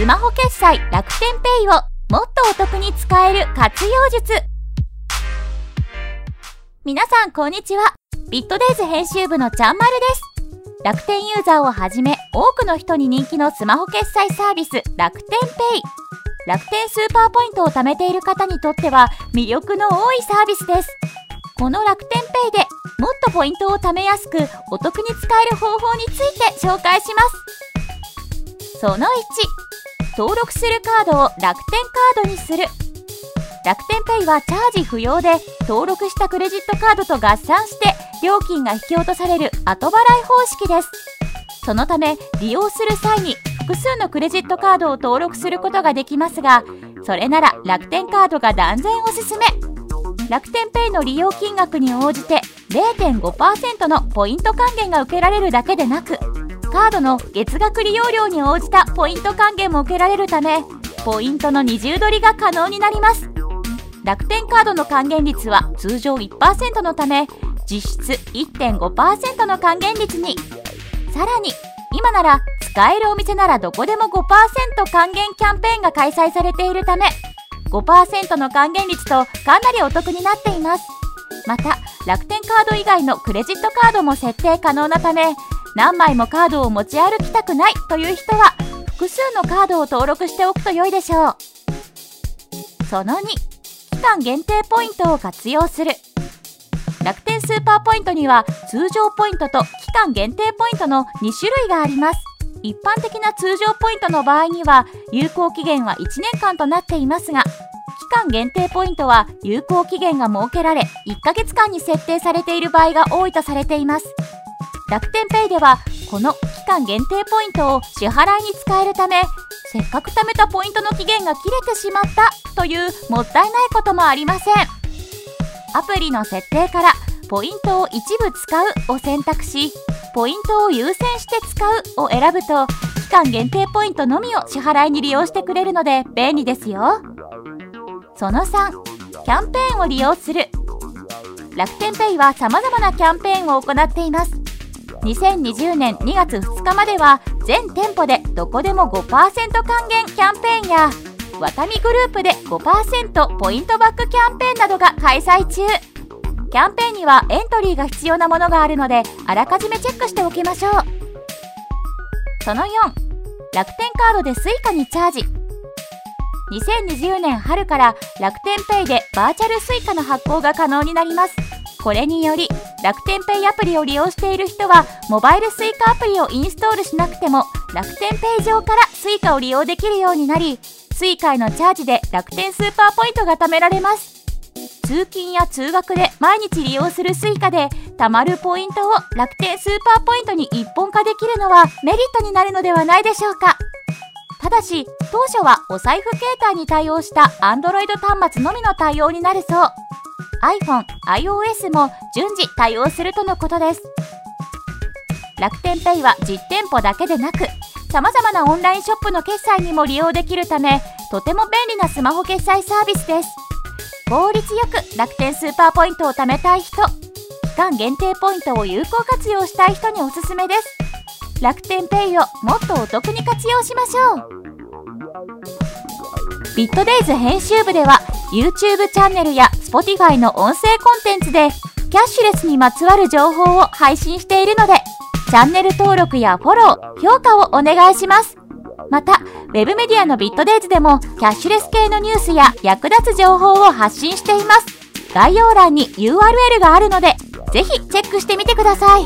スマホ決済楽天ペイをもっとお得に使える活用術。皆さんこんにちは。ビットデイズ編集部のちゃんまるです。楽天ユーザーをはじめ多くの人に人気のスマホ決済サービス楽天ペイ。楽天スーパーポイントを貯めている方にとっては魅力の多いサービスです。この楽天ペイでもっとポイントを貯めやすくお得に使える方法について紹介します。その1登録するカードを楽天カードにする。楽天ペイはチャージ不要で登録したクレジットカードと合算して料金が引き落とされる後払い方式です。そのため利用する際に複数のクレジットカードを登録することができますがそれなら楽天カードが断然おすすめ。楽天ペイの利用金額に応じて0.5%のポイント還元が受けられるだけでなくカードの月額利用料に応じたポイント還元も受けられるためポイントの二重取りが可能になります。楽天カードの還元率は通常1%のため実質1.5%の還元率に。さらに今なら使えるお店ならどこでも5%還元キャンペーンが開催されているため5%の還元率とかなりお得になっています。また楽天カード以外のクレジットカードも設定可能なため何枚もカードを持ち歩きたくないという人は複数のカードを登録しておくと良いでしょう。その2期間限定ポイントを活用する。楽天スーパーポイントには通常ポイントと期間限定ポイントの2種類があります。一般的な通常ポイントの場合には有効期限は1年間となっていますが期間限定ポイントは有効期限が設けられ1ヶ月間に設定されている場合が多いとされています。楽天ペイではこの期間限定ポイントを支払いに使えるためせっかく貯めたポイントの期限が切れてしまったというもったいないこともありません。アプリの設定からポイントを一部使うを選択しポイントを優先して使うを選ぶと期間限定ポイントのみを支払いに利用してくれるので便利ですよ。その3キャンペーンを利用する。楽天ペイは様々なキャンペーンを行っています。2020年2月2日までは全店舗でどこでも5%還元キャンペーンやワタミグループで5%ポイントバックキャンペーンなどが開催中。キャンペーンにはエントリーが必要なものがあるのであらかじめチェックしておきましょう。その4楽天カードで Suica にチャージ。2020年春から楽天ペイでバーチャル Suica の発行が可能になります。これにより楽天ペイアプリを利用している人はモバイル Suica アプリをインストールしなくても楽天ペイ上から Suica を利用できるようになり Suica へのチャージで楽天スーパーポイントが貯められます。通勤や通学で毎日利用する Suica で貯まるポイントを楽天スーパーポイントに一本化できるのはメリットになるのではないでしょうか。ただし当初はお財布携帯に対応した Android 端末のみの対応になるそう。iPhone、iOS も順次対応するとのことです。楽天ペイは実店舗だけでなく様々なオンラインショップの決済にも利用できるためとても便利なスマホ決済サービスです。効率よく楽天スーパーポイントを貯めたい人期間限定ポイントを有効活用したい人におすすめです。楽天ペイをもっとお得に活用しましょう。ビットデイズ編集部では YouTube チャンネルや Spotify の音声コンテンツでキャッシュレスにまつわる情報を配信しているのでチャンネル登録やフォロー、評価をお願いします。また、ウェブメディアのビットデイズでもキャッシュレス系のニュースや役立つ情報を発信しています。概要欄に URL があるので、ぜひチェックしてみてください。